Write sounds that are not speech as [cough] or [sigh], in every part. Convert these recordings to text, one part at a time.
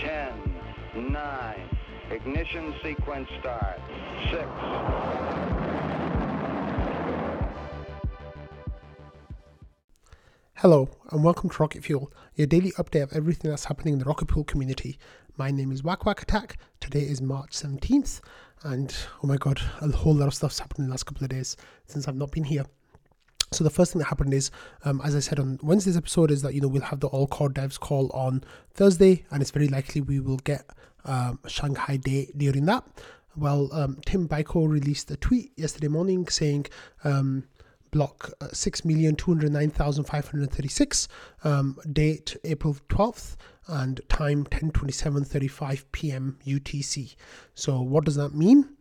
10, 9, ignition sequence start, 6, Hello, and welcome to Rocket Fuel, your daily update of everything that's happening in the Rocket Fuel community. My name is Wack Wack Attack. Today is March 17th, and oh my god, a whole lot of stuff's happened in the last couple of days since I've not been here. So the first thing that happened is, um, as I said on Wednesday's episode, is that you know we'll have the all core devs call on Thursday, and it's very likely we will get um, Shanghai Day during that. Well, um, Tim Beiko released a tweet yesterday morning saying um, block uh, 6,209,536, um, date April 12th, and time 10:27:35 p.m. UTC. So what does that mean?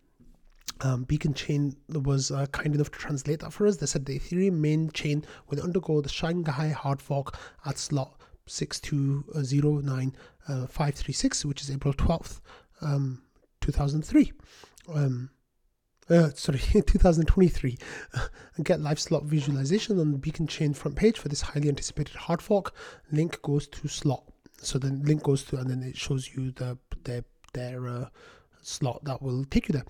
Um, Beacon Chain was uh, kind enough to translate that for us. They said the Ethereum main chain will undergo the Shanghai hard fork at slot 6209536, uh, which is April 12th, um, 2003. Um, uh, sorry, [laughs] 2023, and [laughs] get live slot visualization on the Beacon Chain front page for this highly anticipated hard fork. Link goes to slot. So the link goes to, and then it shows you the their their uh, slot that will take you there.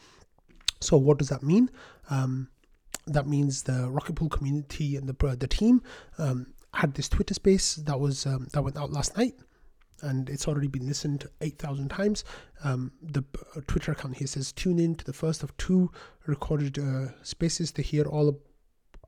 So what does that mean? Um, that means the Rocket Pool community and the the team um, had this Twitter space that was um, that went out last night and it's already been listened 8,000 times. Um, the uh, Twitter account here says tune in to the first of two recorded uh, spaces to hear all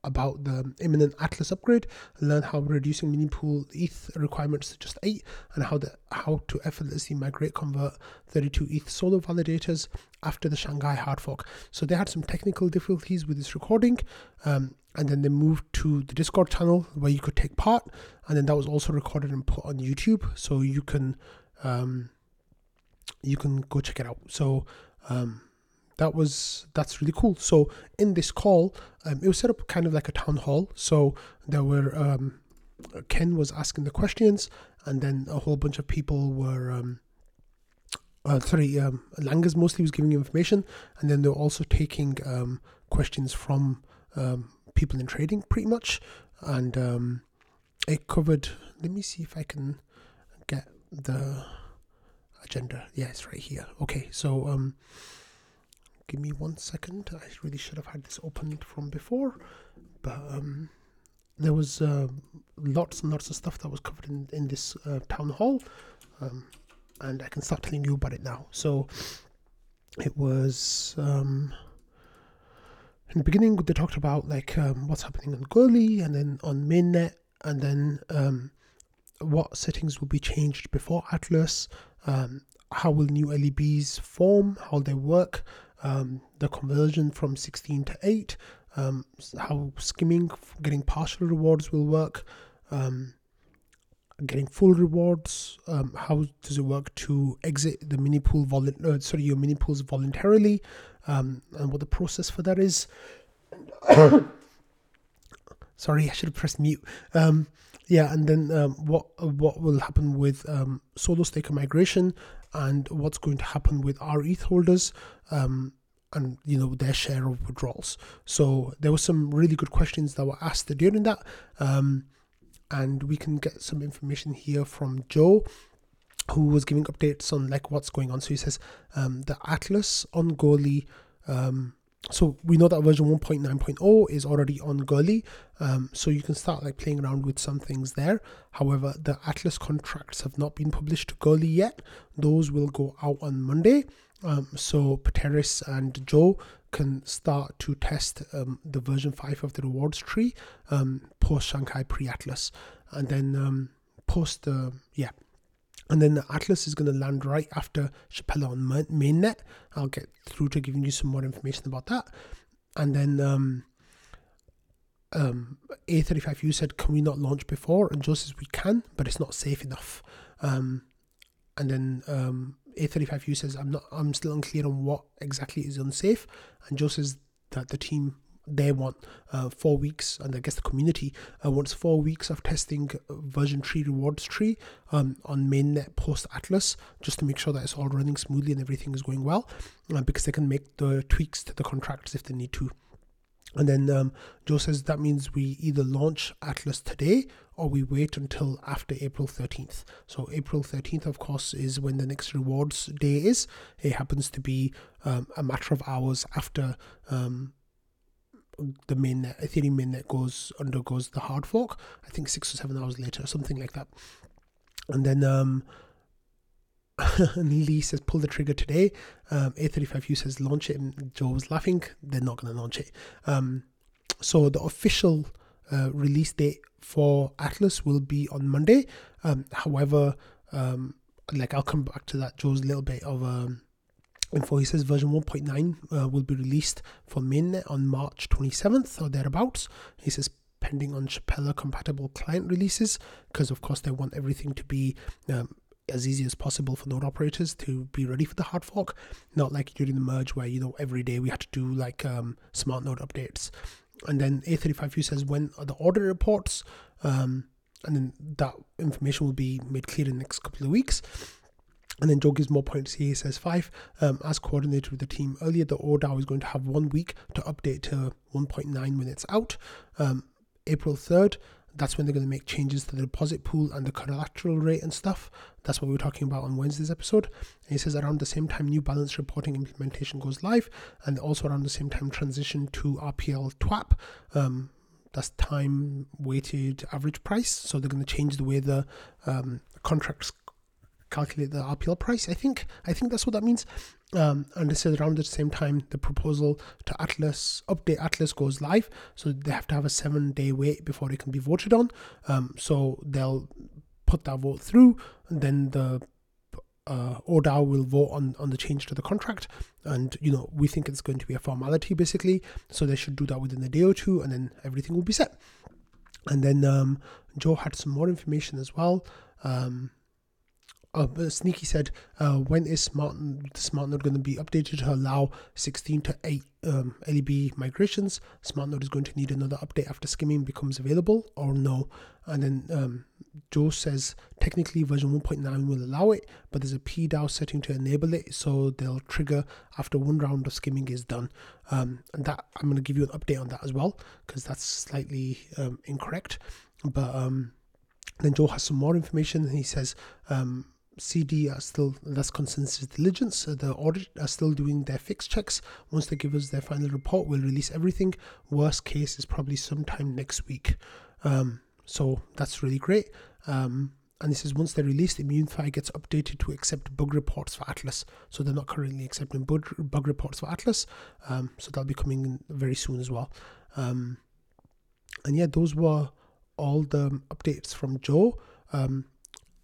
about the imminent Atlas upgrade, learn how reducing mini pool ETH requirements to just 8, and how the how to effortlessly migrate convert 32 ETH solo validators after the Shanghai hard fork. So they had some technical difficulties with this recording, um, and then they moved to the Discord channel where you could take part, and then that was also recorded and put on YouTube, so you can um, you can go check it out. So um, that was that's really cool. So in this call, um, it was set up kind of like a town hall. So there were um, Ken was asking the questions, and then a whole bunch of people were. Uh, sorry, um, mostly was giving information, and then they were also taking um, questions from um, people in trading, pretty much, and um, it covered. Let me see if I can get the agenda. Yeah, it's right here. Okay, so um, give me one second. I really should have had this opened from before, but um, there was uh, lots and lots of stuff that was covered in in this uh, town hall, um, and I can start telling you about it now. So it was um, in the beginning they talked about like um, what's happening on Goerli and then on mainnet, and then um, what settings will be changed before Atlas. Um, how will new LEBs form? How they work? um, the conversion from 16 to 8, um, how skimming, getting partial rewards will work, getting full rewards, um, how does it work to exit the mini pool, volu- uh, sorry, your mini pools voluntarily, um, and what the process for that is. [coughs] sorry, I should have pressed mute. Um, yeah, and then um, what what will happen with um, solo staker migration, and what's going to happen with our ETH holders, um, and you know their share of withdrawals. So there were some really good questions that were asked during that, um, and we can get some information here from Joe who was giving updates on like what's going on. So he says um, the Atlas on Goerli um, so we know that version 1.9.0 is already on Goerli, um, so you can start like playing around with some things there. However, the Atlas contracts have not been published to Goerli yet. Those will go out on Monday. Um, so Pteris and Joe can start to test um, the version 5 of the rewards tree um, post Shanghai pre Atlas, and then um, post the uh, yeah and then the Atlas is going to land right after Shapella on mainnet. I'll get through to giving you some more information about that. And then um, um, A35U said, Can we not launch before? And Joe says, We can, but it's not safe enough. Um, and then um, A35U says, I'm not. I'm still unclear on what exactly is unsafe. And Joe says that the team they want uh, four weeks, and I guess the community uh, wants four weeks of testing version 3 rewards tree um, on mainnet post Atlas just to make sure that it's all running smoothly and everything is going well uh, because they can make the tweaks to the contracts if they need to. And then um, Joe says that means we either launch Atlas today or we wait until after April 13th. So, April 13th, of course, is when the next rewards day is. It happens to be um, a matter of hours after um, the mainnet, Ethereum mainnet goes undergoes the hard fork. I think six or seven hours later, something like that. And then um, [laughs] Lee says pull the trigger today. Um, A35U says launch it. And Joe was laughing. They're not going to launch it. Um, so the official uh, release date for Atlas will be on Monday. Um, however, um, like I'll come back to that. Joe's little bit of um, info. He says version 1.9 uh, will be released for mainnet on March 27th or thereabouts. He says pending on Shapella compatible client releases because of course they want everything to be um, as easy as possible for node operators to be ready for the hard fork. Not like during the merge where you know every day we had to do like um, smart node updates. And then A35U says when are the audit reports, um, and then that information will be made clear in the next couple of weeks. And then Joe gives more points. He says five, um, as coordinated with the team earlier, the ODAO is going to have one week to update to 1.9 when it's out. Um, April 3rd, that's when they're going to make changes to the deposit pool and the collateral rate and stuff. That's what we were talking about on Wednesday's episode. And he says around the same time, new balance reporting implementation goes live, and also around the same time, transition to RPL TWAP. Um, that's time weighted average price. So they're going to change the way the um, contracts calculate the RPL price. I think I think that's what that means. Um, and it says around the same time the proposal to Atlas update Atlas goes live, so they have to have a seven day wait before it can be voted on. Um, so they'll put that vote through, and then the uh, ODAO will vote on, on the change to the contract. And, you know, we think it's going to be a formality basically. So they should do that within a day or two and then everything will be set. And then um, Joe had some more information as well. Um, uh, Sneaky said, uh, when is Smart, Smart Node going to be updated to allow 16 to 8 um, LEB migrations? Smart Node is going to need another update after skimming becomes available or no? And then um, Joe says, technically version 1.9 will allow it, but there's a PDAO setting to enable it, so they'll trigger after one round of skimming is done. Um, and that I'm going to give you an update on that as well, because that's slightly um, incorrect. But um, then Joe has some more information. He says, um, CD are still that's ConsenSys Diligence. The audit are still doing their fix checks. Once they give us their final report, we'll release everything. Worst case is probably sometime next week. Um, so that's really great. Um, and this is once they're released, ImmuneFi gets updated to accept bug reports for Atlas. So they're not currently accepting bug, bug reports for Atlas. Um, so that'll be coming very soon as well. Um, and yeah, those were all the updates from Joe. Um,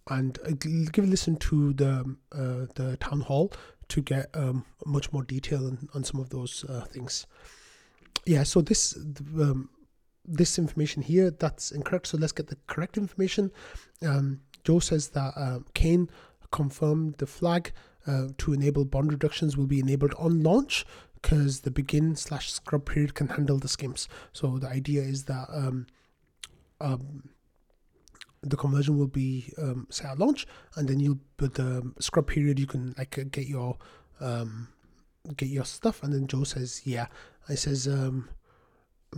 and uh, give a listen to the uh, the town hall to get um, much more detail on, on some of those uh, things. Yeah, so this um, this information here that's incorrect. So let's get the correct information. Um, Joe says that uh, Kane confirmed the flag uh, to enable bond reductions will be enabled on launch because the begin slash scrub period can handle the skims. So the idea is that um, um, the conversion will be um, set at launch, and then you'll the scrub period you can like uh, get your um, get your stuff, and then Joe says yeah. I says um,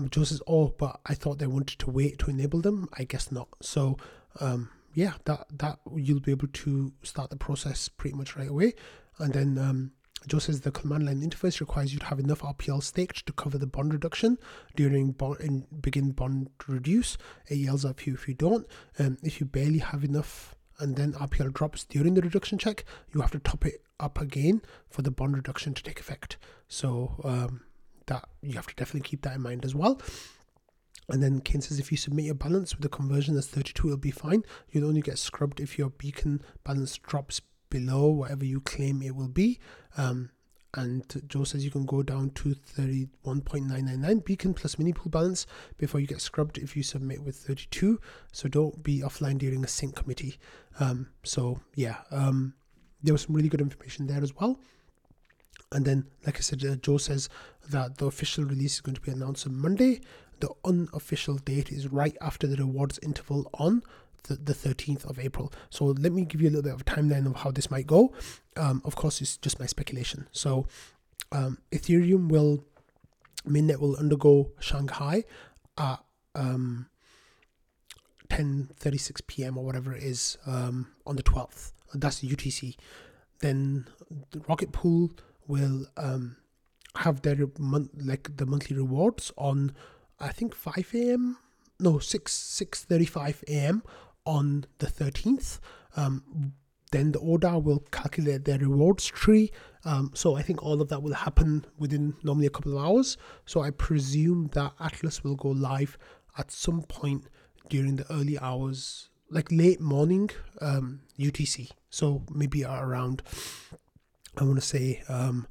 Joe says oh, but I thought they wanted to wait to enable them. I guess not. So um, yeah, that that you'll be able to start the process pretty much right away, and then um, Joe says the command line interface requires you to have enough RPL staked to cover the bond reduction during bond in begin bond reduce. It yells at you if you don't. Um, if you barely have enough and then RPL drops during the reduction check, you have to top it up again for the bond reduction to take effect. So um, that you have to definitely keep that in mind as well. And then Kane says if you submit your balance with a conversion as 32, it'll be fine. You'll only get scrubbed if your beacon balance drops below whatever you claim it will be. Um, and Joe says you can go down to 31.999 beacon plus mini pool balance before you get scrubbed if you submit with 32. So don't be offline during a sync committee. Um, so yeah, um, there was some really good information there as well. And then, like I said, uh, Joe says that the official release is going to be announced on Monday. The unofficial date is right after the rewards interval on the, the 13th of April. So let me give you a little bit of timeline of how this might go. Um, of course, it's just my speculation. So um, Ethereum will mainnet will undergo Shanghai at um, 10:36 p.m. or whatever it is um, on the 12th. That's the UTC. Then the Rocket Pool will um, have their month like the monthly rewards on I think 5 a.m. No, 6 6:35 a.m. on the 13th. Um, then the ODAO will calculate their rewards tree. Um, so I think all of that will happen within normally a couple of hours. So I presume that Atlas will go live at some point during the early hours, like late morning um, UTC. So maybe around, I want to say um,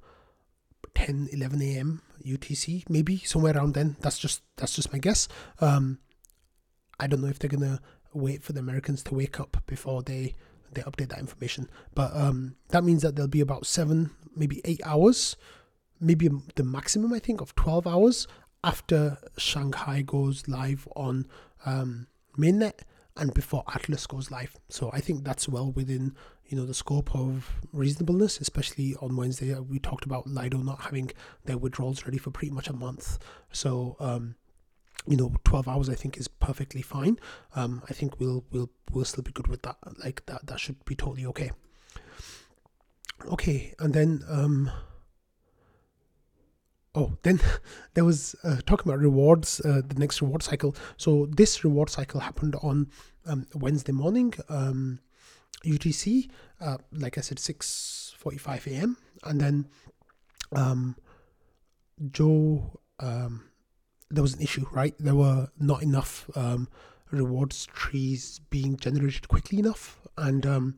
10, 11 a.m. UTC, maybe somewhere around then. That's just that's just my guess. Um, I don't know if they're gonna wait for the Americans to wake up before they they update that information. But um, that means that there'll be about seven, maybe eight hours, maybe the maximum I think of twelve hours after Shanghai goes live on um, mainnet and before Atlas goes live. So I think that's well within you know the scope of reasonableness, especially on Wednesday. We talked about Lido not having their withdrawals ready for pretty much a month. So um, you know, twelve hours I think is perfectly fine. Um, I think we'll we'll we'll still be good with that. Like that that should be totally okay. Okay, and then um, oh then [laughs] there was uh, talking about rewards uh, the next reward cycle so this reward cycle happened on um, wednesday morning um, utc uh, like i said 6.45 a.m and then um, joe um, there was an issue right there were not enough um, rewards trees being generated quickly enough and um,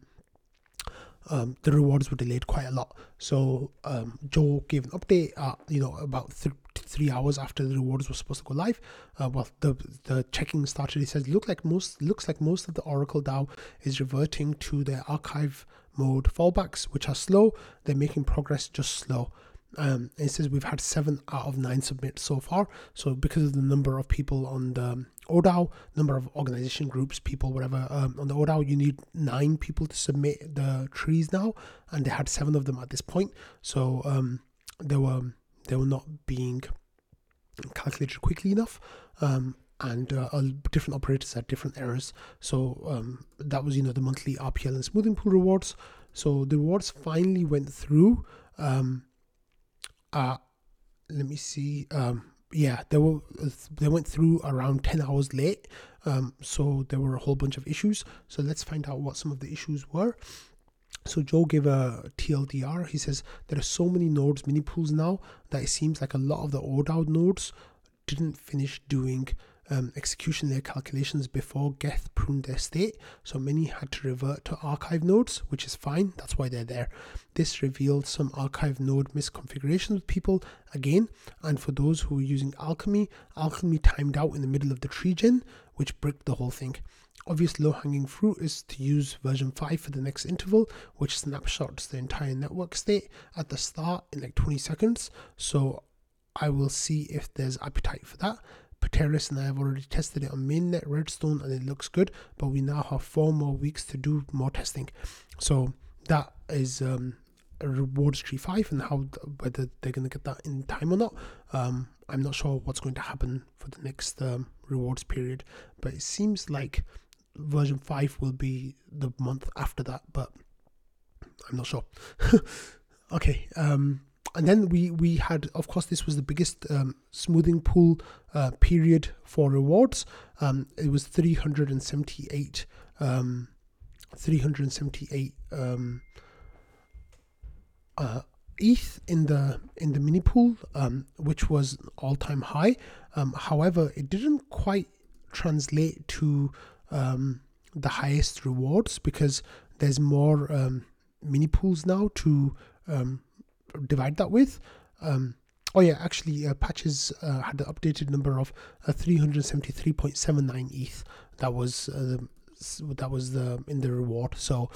um, the rewards were delayed quite a lot. So um, Joe gave an update, at, you know, about th- three hours after the rewards were supposed to go live. Uh, well, the the checking started. He says, "Look like most looks like most of the Oracle DAO is reverting to their archive mode fallbacks, which are slow. They're making progress, just slow." Um, it says we've had seven out of nine submits so far. So because of the number of people on the ODAO, number of organization groups, people, whatever, um, on the ODAO, you need nine people to submit the trees now, and they had seven of them at this point. So um, they were they were not being calculated quickly enough. Um, and uh, different operators had different errors. So um, that was, you know, the monthly RPL and smoothing pool rewards. So the rewards finally went through. Um, uh, let me see. Um, yeah, they were they went through around ten hours late. Um, so there were a whole bunch of issues. So let's find out what some of the issues were. So Joe gave a TLDR. He says there are so many nodes, mini pools now that it seems like a lot of the ODAO nodes didn't finish doing um, execution their calculations before Geth pruned their state, so many had to revert to archive nodes, which is fine, that's why they're there. This revealed some archive node misconfigurations with people again, and for those who were using Alchemy, Alchemy timed out in the middle of the tree gen, which bricked the whole thing. Obvious low hanging fruit is to use version 5 for the next interval, which snapshots the entire network state at the start in like 20 seconds. So I will see if there's appetite for that. Pteris and I have already tested it on mainnet Redstone and it looks good, but we now have four more weeks to do more testing. So that is um, rewards tree 5 and how whether they're going to get that in time or not. Um, I'm not sure what's going to happen for the next um, rewards period, but it seems like version 5 will be the month after that, but I'm not sure. [laughs] okay, um, and then we we had of course this was the biggest um, smoothing pool uh, period for rewards um, it was 378 um, 378 um, uh, ETH in the in the mini pool, um, which was all time high. Um, however, it didn't quite translate to the highest rewards because there's more mini pools now to um, divide that with. Um, oh yeah, actually, uh, Patches uh, had the updated number of uh, 373.79 ETH. That was uh, that was the in the reward. So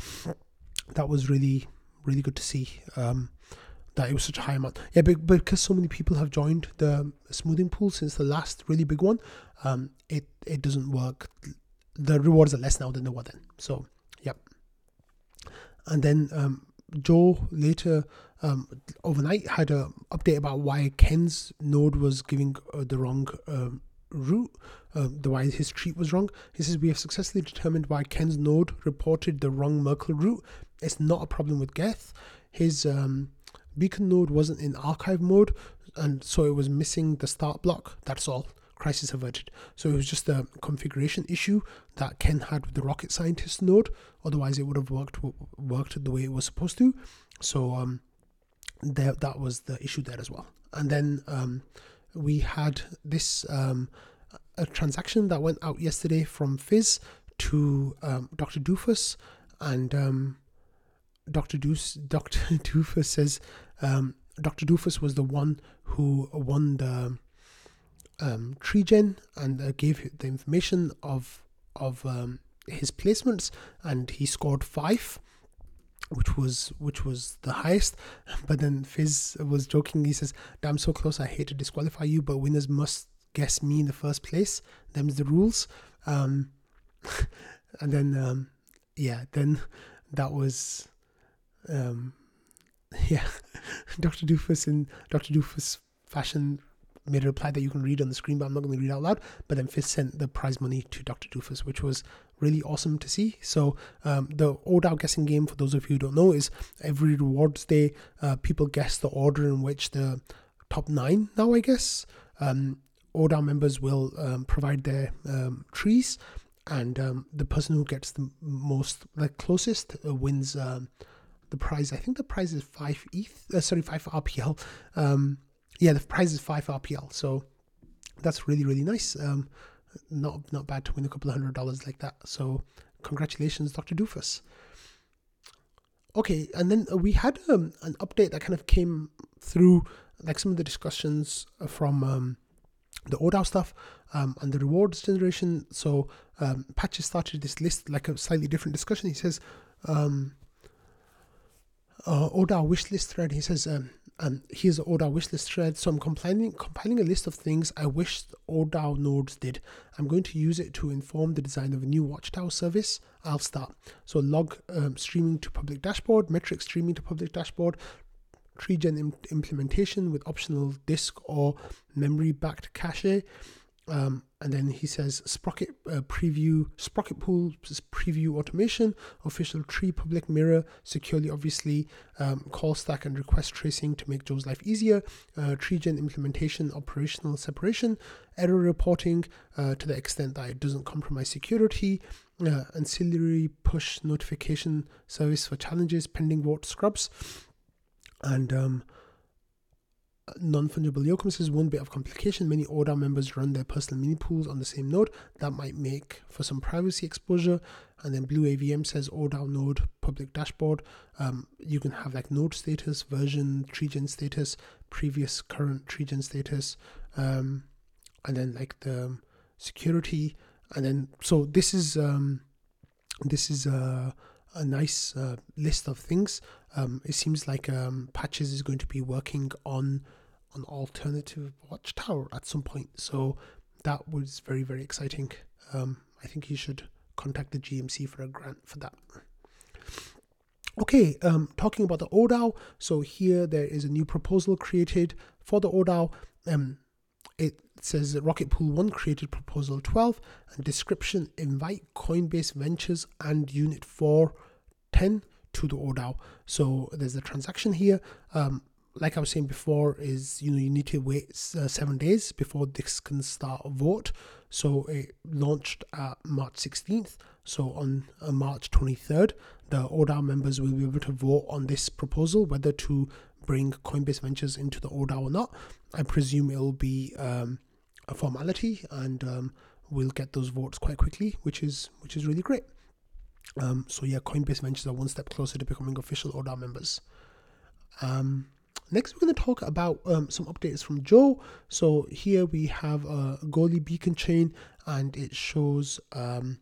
that was really really good to see. Um, that it was such a high amount. Yeah, but, because so many people have joined the smoothing pool since the last really big one, um, it it doesn't work. The rewards are less now than they were then. So, yep. And then um, Joe later um, overnight had an update about why Ken's node was giving uh, the wrong um, route, uh, the why his treat was wrong. He says we have successfully determined why Ken's node reported the wrong Merkle route. It's not a problem with Geth. His um, beacon node wasn't in archive mode, and so it was missing the start block. That's all. Crisis averted. So it was just a configuration issue that Ken had with the rocket scientist node. Otherwise, it would have worked worked the way it was supposed to. So um, there, that was the issue there as well. And then um, we had this um, a transaction that went out yesterday from Fizz to um, Dr. Doofus, and Dr. Deuce, Dr. Doofus says um, Dr. Doofus was the one who won the um, TreeGen and uh, gave the information of of um, his placements, and he scored five, which was which was the highest. [laughs] But then Fizz was joking. He says, "Damn, so close. I hate to disqualify you, but winners must guess me in the first place. Them's the rules." Um, [laughs] and then, um, yeah, then that was um, [laughs] yeah, Dr. Doofus in Dr. Doofus fashion made a reply that you can read on the screen, but I'm not going to read out loud. But then Fizz sent the prize money to Dr. Doofus, which was really awesome to see. So um, the ODAO guessing game, for those of you who don't know, is every rewards day, uh, people guess the order in which the top nine now, I guess. Um, members will um, provide their um, trees, and um, the person who gets the most, the closest, uh, wins um, the prize. I think the prize is five ETH. Uh, sorry, five RPL. Yeah, the prize is five RPL. So that's really really nice. Um, not not bad to win a couple of hundred dollars like that. So congratulations, Dr. Doofus. Okay, and then we had um, an update that kind of came through, like some of the discussions from um, the ODAO stuff um, and the rewards generation. So um, Patches started this list like a slightly different discussion. He says, um, uh, ODAO wishlist thread. He says, um, um, here's the ODAO wishlist thread. So I'm compiling compiling a list of things I wish ODAO nodes did. I'm going to use it to inform the design of a new Watchtower service. I'll start. So log um, streaming to public dashboard, metric streaming to public dashboard, TreeGen Im- implementation with optional disk or memory backed cache. Um, and then he says Sprocket uh, preview, Sprocket pool preview automation, official tree public mirror, securely obviously, um, call stack and request tracing to make Joe's life easier, uh, TreeGen implementation, operational separation, error reporting uh, to the extent that it doesn't compromise security, uh, ancillary push notification service for challenges, pending vote scrubs, and um, non-fungible Yokum says one bit of complication. Many order members run their personal mini pools on the same node. That might make for some privacy exposure. And then Blue AVM says ODAO node public dashboard. Um, you can have like node status, version, TreeGen status, previous current TreeGen status, um, and then like the security. And then so this is um, this is a, a nice uh, list of things. Um, it seems like um, Patches is going to be working on an alternative watchtower at some point. So that was very, very exciting. Um, I think he should contact the GMC for a grant for that. Okay, um, talking about the ODAO. So here there is a new proposal created for the ODAO. Um, it says Rocket Pool 1 created proposal 12 and description invite Coinbase Ventures and Unit 410 to the ODAO. So there's a transaction here. Um, like I was saying before, is you know you need to wait uh, seven days before this can start a vote. So it launched at March 16th. So on uh, March 23rd, the ODAO members will be able to vote on this proposal whether to bring Coinbase Ventures into the ODAO or not. I presume it'll be um, a formality, and um, we'll get those votes quite quickly, which is which is really great. Um, so yeah, Coinbase Ventures are one step closer to becoming official ODAO members. Um, Next, we're going to talk about um, some updates from Joe. So here we have a Goerli beacon chain, and it shows um,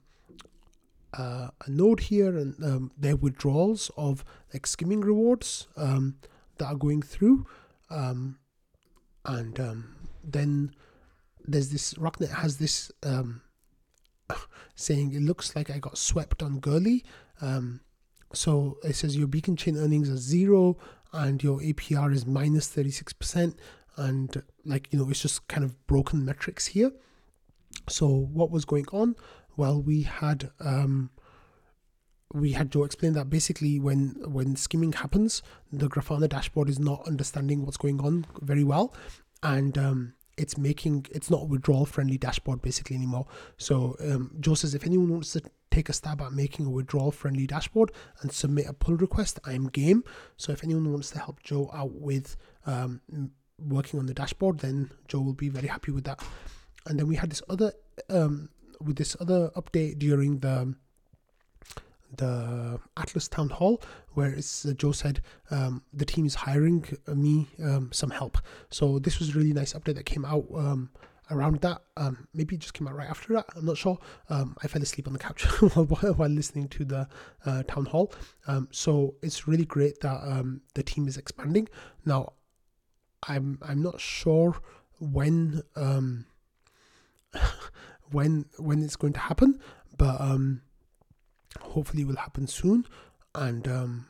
uh, a node here and um, their withdrawals of like skimming rewards um, that are going through, um, and um, then there's this Rocknet has this [laughs] saying it looks like I got swept on Goerli. so it says your beacon chain earnings are zero and your APR is minus 36%. And like, you know, it's just kind of broken metrics here. So what was going on? Well, we had um, we had to explain that basically when when skimming happens, the Grafana dashboard is not understanding what's going on very well, and um, it's making it's not withdrawal friendly dashboard basically anymore. So um, Joe says if anyone wants to take a stab at making a withdrawal friendly dashboard and submit a pull request, I'm game. So if anyone wants to help Joe out with um, working on the dashboard, then Joe will be very happy with that. And then we had this other um, with this other update during the the Atlas Town Hall, where it's, uh, Joe said um, the team is hiring me um, some help. So this was a really nice update that came out um, around that. Um, maybe it just came out right after that. I'm not sure. Um, I fell asleep on the couch [laughs] while, listening to the uh, town hall. Um, so it's really great that the team is expanding. Now, I'm I'm not sure when [laughs] when when it's going to happen, but um, hopefully will happen soon. And um,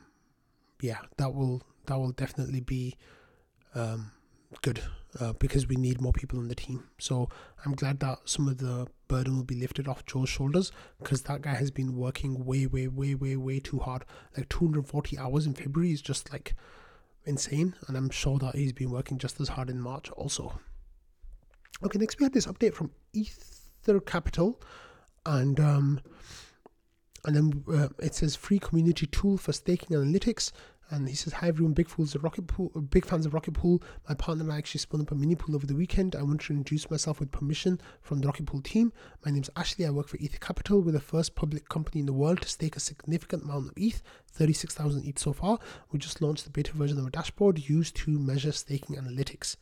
yeah, that will that will definitely be um, good uh, because we need more people on the team. So I'm glad that some of the burden will be lifted off Joe's shoulders because that guy has been working way, way, way, way, way too hard. Like 240 hours in February is just like insane, and I'm sure that he's been working just as hard in March also. Okay, next we had this update from Ether Capital, and um, and then uh, it says free community tool for staking analytics and he says, "Hi everyone, big fools of Rocket Pool, big fans of Rocket Pool. My partner and I actually spun up a mini pool over the weekend. I want to introduce myself with permission from the Rocket Pool team. My name's Ashley. I work for Ether Capital. We're the first public company in the world to stake a significant amount of ETH, 36,000 ETH so far. We just launched the beta version of a dashboard used to measure staking analytics."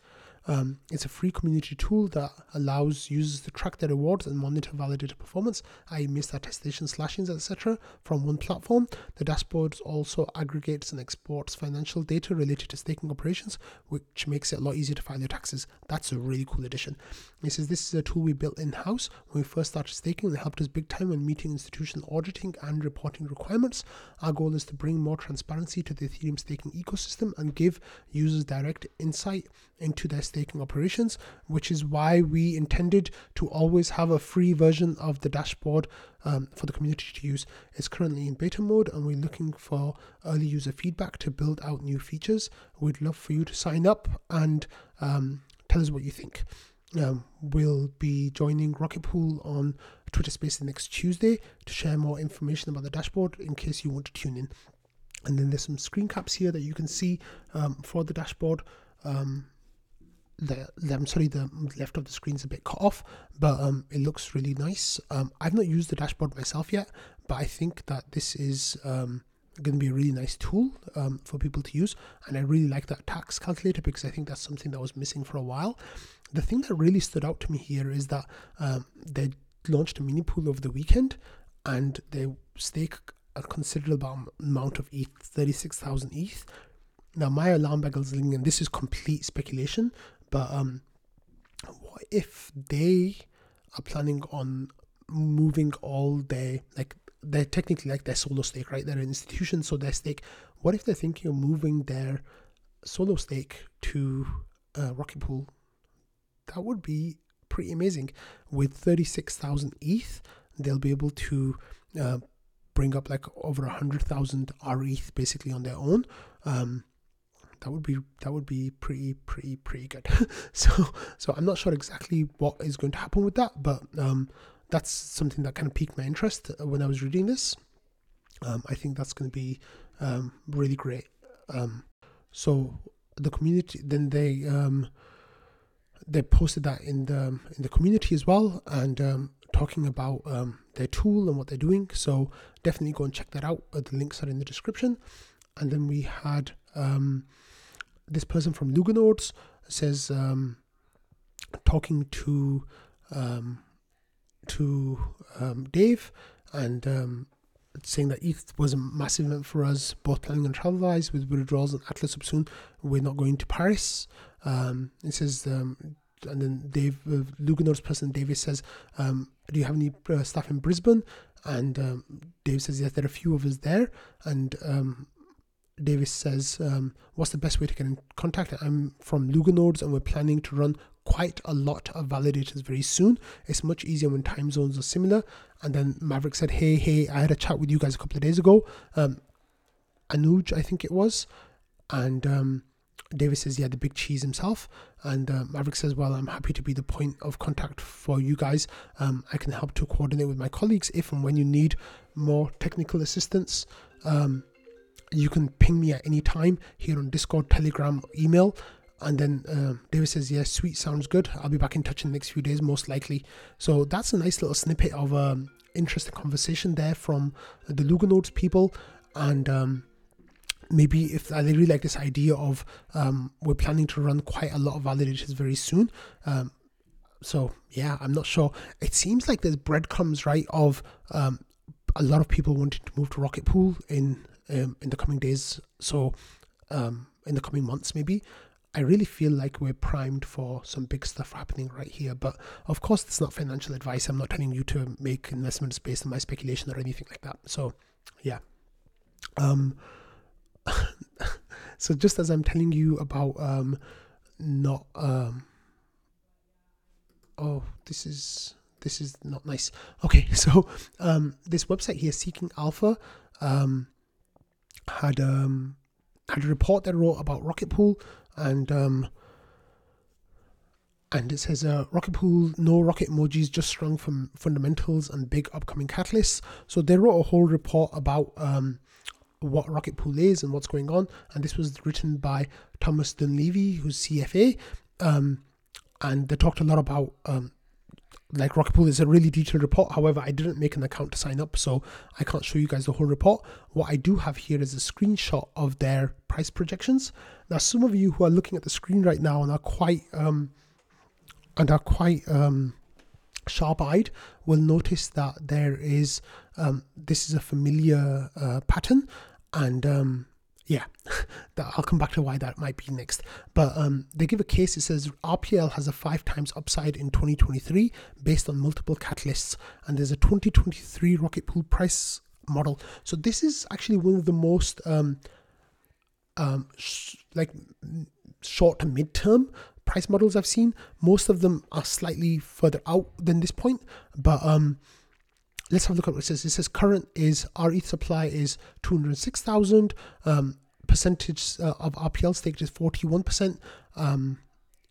Um, it's a free community tool that allows users to track their rewards and monitor validator performance, i.e., missed attestation, slashings, etc., from one platform. The dashboard also aggregates and exports financial data related to staking operations, which makes it a lot easier to file your taxes. That's a really cool addition. It says this is a tool we built in house when we first started staking it helped us big time when meeting institutional auditing and reporting requirements. Our goal is to bring more transparency to the Ethereum staking ecosystem and give users direct insight into their staking operations, which is why we intended to always have a free version of the dashboard um, for the community to use. It's currently in beta mode and we're looking for early user feedback to build out new features. We'd love for you to sign up and um, tell us what you think. Um, we'll be joining Rocket Pool on Twitter Spaces next Tuesday to share more information about the dashboard in case you want to tune in. And then there's some screen caps here that you can see um, for the dashboard. Um, the, I'm sorry, the left of the screen is a bit cut off, but um, it looks really nice. Um, I've not used the dashboard myself yet, but I think that this is um, going to be a really nice tool um, for people to use. And I really like that tax calculator because I think that's something that was missing for a while. The thing that really stood out to me here is that um, they launched a mini pool over the weekend and they stake a considerable amount of ETH, 36,000 ETH. Now, my alarm bell is ringing, and this is complete speculation, but um, what if they are planning on moving all their like they're technically like their solo stake, right? They're an institution, so their stake. What if they're thinking of moving their solo stake to uh, Rocket Pool? That would be pretty amazing. With thirty six thousand ETH, they'll be able to uh, bring up like over a hundred thousand RETH basically on their own. Um, that would be that would be pretty pretty pretty good. [laughs] so so I'm not sure exactly what is going to happen with that, but um, that's something that kind of piqued my interest when I was reading this. Um, I think that's going to be um, really great. Um, so the community then they um, they posted that in the in the community as well and um, talking about their tool and what they're doing. So definitely go and check that out. Uh, the links are in the description. And then we had um, this person from Luganodes says um, talking to um, to um, Dave and um, saying that ETH was a massive event for us, both planning and travel wise with withdrawals and Atlas up soon. We're not going to Paris. Um, it says, and then Dave, uh, Luganode's person David says, Do you have any uh, staff in Brisbane? And Dave says, yes, there are a few of us there. And Davis says, um, what's the best way to get in contact? I'm from Nodes and we're planning to run quite a lot of validators very soon. It's much easier when time zones are similar. And then Maverick said, hey, hey, I had a chat with you guys a couple of days ago. Um, Anuj, I think it was. And um, Davis says, yeah, the big cheese himself. And uh, Maverick says, well, I'm happy to be the point of contact for you guys. Um, I can help to coordinate with my colleagues if and when you need more technical assistance. Um, you can ping me at any time here on Discord, Telegram, email. And then uh, David says, "Yes, yeah, sweet, sounds good. I'll be back in touch in the next few days, most likely." So that's a nice little snippet of um, interesting conversation there from the Nodes people, and um, maybe if they really like this idea of um, we're planning to run quite a lot of validators very soon. Um, so yeah, I'm not sure. It seems like there's breadcrumbs, right, of um, a lot of people wanting to move to Rocket Pool in um, in the coming days. So um, in the coming months, maybe. I really feel like we're primed for some big stuff happening right here. But of course, it's not financial advice. I'm not telling you to make investments based on my speculation or anything like that. So, yeah. Um, [laughs] so just as I'm telling you about um, not um, oh this is this is not nice. Okay, [laughs] so um, this website here, Seeking Alpha, um, had um had a report that wrote about Rocket Pool and um and it says uh, Rocket Pool, no rocket emojis, just strong from fundamentals and big upcoming catalysts. So they wrote a whole report about um, what Rocket Pool is and what's going on. And this was written by Thomas Dunleavy, who's CFA. Um, and they talked a lot about um, like Rocket Pool is a really detailed report. However, I didn't make an account to sign up, so I can't show you guys the whole report. What I do have here is a screenshot of their price projections. Now, some of you who are looking at the screen right now and are quite um, and are quite um, sharp-eyed will notice that there is um, this is a familiar uh, pattern and um, yeah. I'll come back to why that might be next. But um, they give a case it says rpl has a five times upside in 2023 based on multiple catalysts and there's a 2023 rocket pool price model. So this is actually one of the most um, um, sh- like short to mid-term price models I've seen. Most of them are slightly further out than this point, but um, let's have a look at what it says. It says current is our ETH supply is 206,000. Um, percentage uh, of RPL staked is 41%. Um,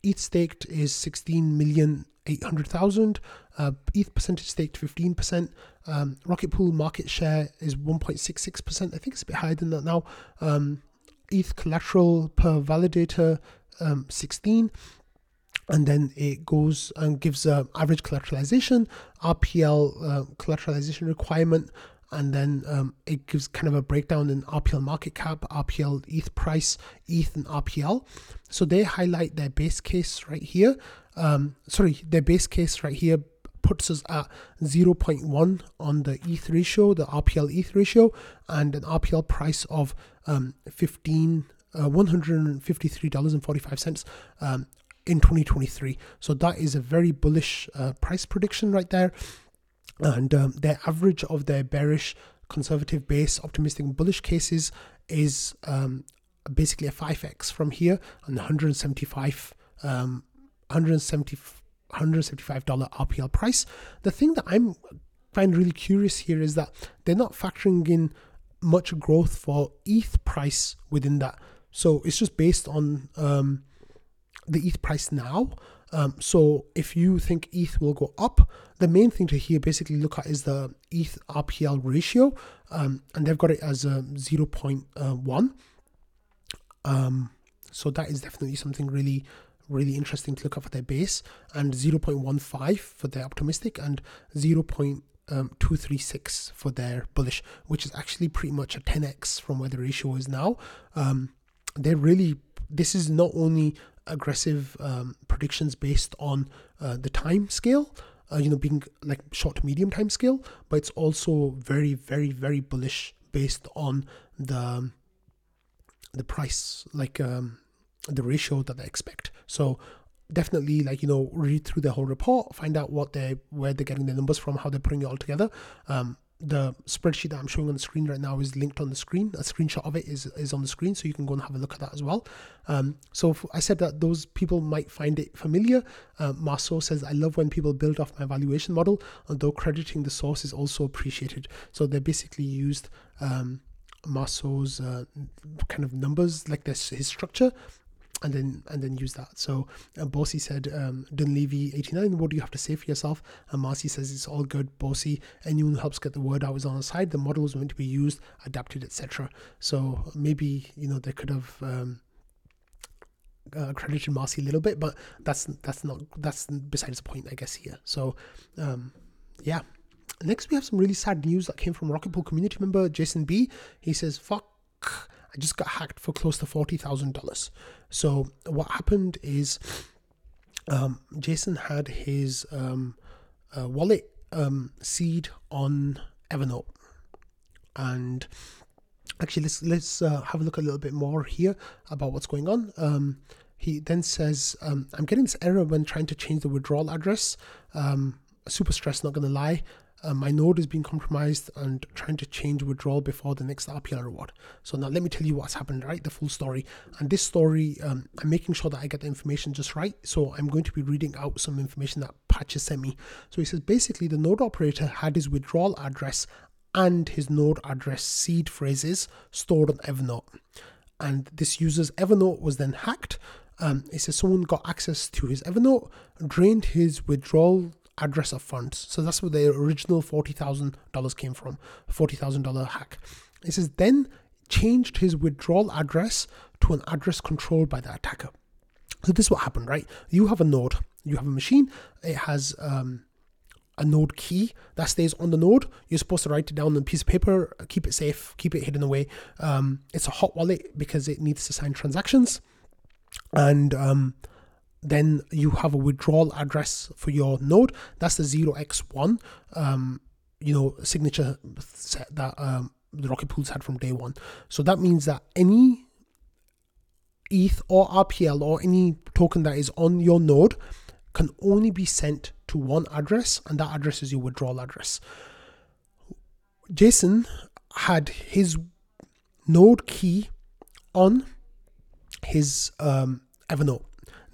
ETH staked is 16 million 800,000. Uh, ETH percentage staked 15%. Um, Rocket Pool market share is 1.66%. I think it's a bit higher than that now. Um, ETH collateral per validator um, 16 and then it goes and gives a average collateralization rpl uh, collateralization requirement and then um, it gives kind of a breakdown in rpl market cap rpl eth price eth and rpl so they highlight their base case right here. Um, sorry their base case right here puts us at 0.1 on the ETH ratio, the RPL ETH ratio, and an RPL price of um, 15 uh, $153.45 um, in 2023. So that is a very bullish uh, price prediction right there. And um, their average of their bearish, conservative base, optimistic, bullish cases is um, basically a 5x from here and 175 um, 170 $175 RPL price. The thing that I'm find really curious here is that they're not factoring in much growth for ETH price within that. So it's just based on um, the ETH price now. Um, so if you think ETH will go up, the main thing to here basically look at is the ETH RPL ratio, um, and they've got it as a 0.1. Um, so that is definitely something really, really interesting to look at for their base, and 0.15 for their optimistic, and 0.236 um, for their bullish, which is actually pretty much a 10x from where the ratio is now. Um, they're really this is not only aggressive um, predictions based on uh, the time scale uh, you know being like short to medium time scale but it's also very very very bullish based on the the price like um, the ratio that they expect. So definitely like you know read through the whole report find out what they where they're getting the numbers from how they're putting it all together. Um, the spreadsheet that I'm showing on the screen right now is linked on the screen. A screenshot of it is, is on the screen, so you can go and have a look at that as well. Um, so I said that those people might find it familiar. Uh, Marceau says, I love when people build off my valuation model, although crediting the source is also appreciated. So they basically used um, Marceau's uh, kind of numbers, like this his structure, and then and then use that. So uh, Bossy said, um, Dunleavy 89, what do you have to say for yourself? And Marcy says, it's all good, Bossy. Anyone who helps get the word out is on the side. The model is meant to be used, adapted, etc. So maybe, you know, they could have um, uh, credited Marcy a little bit, but that's that's not, that's besides the point, I guess, here. So, um, yeah. Next, we have some really sad news that came from Rocket Pool community member Jason B. He says, fuck I just got hacked for close to forty thousand dollars. So what happened is, um, Jason had his um, uh, wallet um, seed on Evernote, and actually let's let's uh, have a look a little bit more here about what's going on. Um, he then says, um, "I'm getting this error when trying to change the withdrawal address. Um, super stressed, not gonna lie uh, my node is being compromised and trying to change withdrawal before the next RPL reward. So now let me tell you what's happened, right? The full story. And this story, um, I'm making sure that I get the information just right. So I'm going to be reading out some information that Patches sent me. So he says basically the node operator had his withdrawal address and his node address seed phrases stored on Evernote. And this user's Evernote was then hacked. Um, it says someone got access to his Evernote, drained his withdrawal address of funds. So that's where the original $40,000 came from, $40,000 hack. It says then changed his withdrawal address to an address controlled by the attacker. So this is what happened, right? You have a node, you have a machine, it has um, a node key that stays on the node. You're supposed to write it down on a piece of paper, keep it safe, keep it hidden away. Um, it's a hot wallet because it needs to sign transactions. And um, then you have a withdrawal address for your node. That's the 0x1, um, you know, signature set that um, the Rocket Pools had from day one. So that means that any ETH or RPL or any token that is on your node can only be sent to one address, and that address is your withdrawal address. Jason had his node key on his um, Evernote.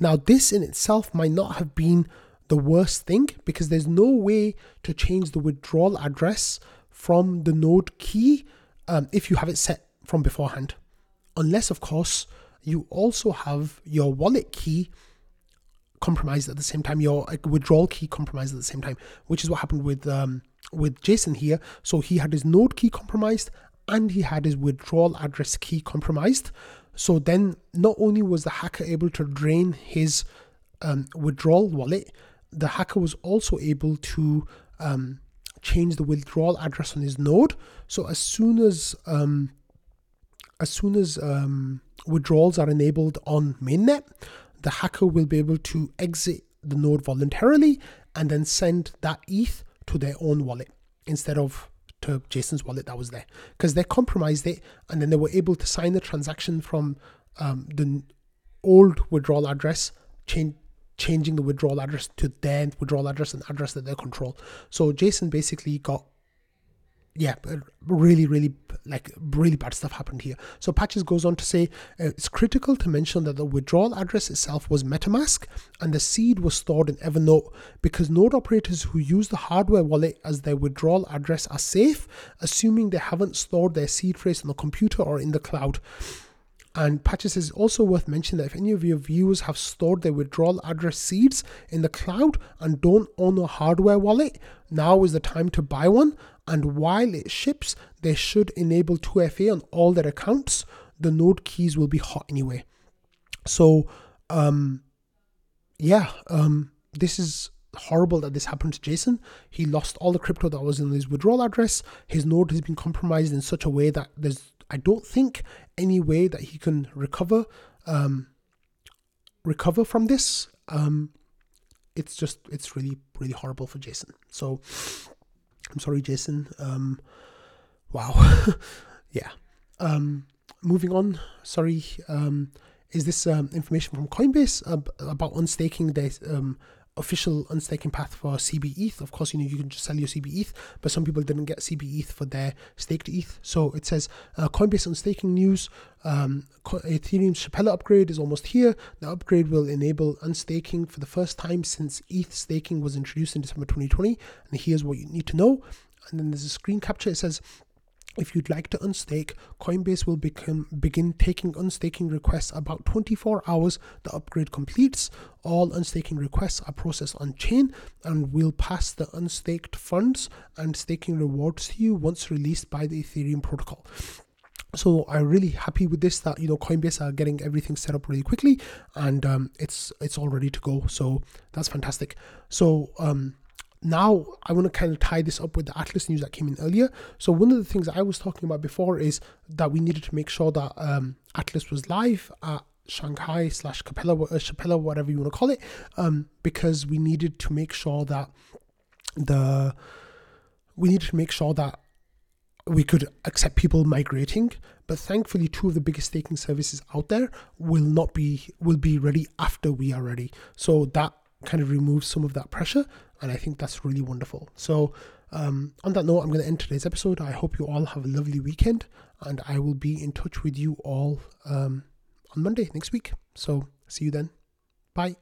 Now, this in itself might not have been the worst thing because there's no way to change the withdrawal address from the node key um, if you have it set from beforehand. Unless, of course, you also have your wallet key compromised at the same time, your withdrawal key compromised at the same time, which is what happened with um, with Jason here. So he had his node key compromised and he had his withdrawal address key compromised. So then, not only was the hacker able to drain his um, withdrawal wallet, the hacker was also able to um, change the withdrawal address on his node. So as soon as um, as soon as um, withdrawals are enabled on mainnet, the hacker will be able to exit the node voluntarily and then send that ETH to their own wallet instead of to Jason's wallet that was there because they compromised it and then they were able to sign the transaction from um, the old withdrawal address, change, changing the withdrawal address to their withdrawal address and address that they control. So Jason basically got yeah, really, really, like, really bad stuff happened here. So Patches goes on to say uh, it's critical to mention that the withdrawal address itself was MetaMask and the seed was stored in Evernote because node operators who use the hardware wallet as their withdrawal address are safe, assuming they haven't stored their seed phrase on the computer or in the cloud. And Patches is also worth mentioning that if any of your viewers have stored their withdrawal address seeds in the cloud and don't own a hardware wallet, now is the time to buy one and while it ships, they should enable 2FA on all their accounts. The node keys will be hot anyway. So, um, yeah, um, this is horrible that this happened to Jason. He lost all the crypto that was in his withdrawal address. His node has been compromised in such a way that there's, I don't think, any way that he can recover, um, recover from this. Um, it's just, it's really, really horrible for Jason. So, I'm sorry, Jason. Um, wow. [laughs] yeah. Um, moving on. Sorry. Um, is this um, information from Coinbase about unstaking their um, official unstaking path for CB ETH. Of course, you know you can just sell your CB ETH, but some people didn't get CB ETH for their staked ETH. So it says uh, Coinbase unstaking news. Um, Ethereum's Shapella upgrade is almost here. The upgrade will enable unstaking for the first time since ETH staking was introduced in December 2020. And here's what you need to know. And then there's a screen capture. It says if you'd like to unstake, Coinbase will become begin taking unstaking requests about 24 hours the upgrade completes. All unstaking requests are processed on chain and will pass the unstaked funds and staking rewards to you once released by the Ethereum protocol. So I'm really happy with this that you know Coinbase are getting everything set up really quickly and um, it's it's all ready to go. So that's fantastic. So um, now I want to kind of tie this up with the Atlas news that came in earlier. So one of the things I was talking about before is that we needed to make sure that um, Atlas was live at Shanghai slash Capella, uh, Shapella, whatever you want to call it, um, because we needed to make sure that the we needed to make sure that we could accept people migrating. But thankfully, two of the biggest staking services out there will not be will be ready after we are ready. So that kind of removes some of that pressure. And I think that's really wonderful. So, um, on that note, I'm going to end today's episode. I hope you all have a lovely weekend. And I will be in touch with you all um, on Monday next week. So, see you then. Bye.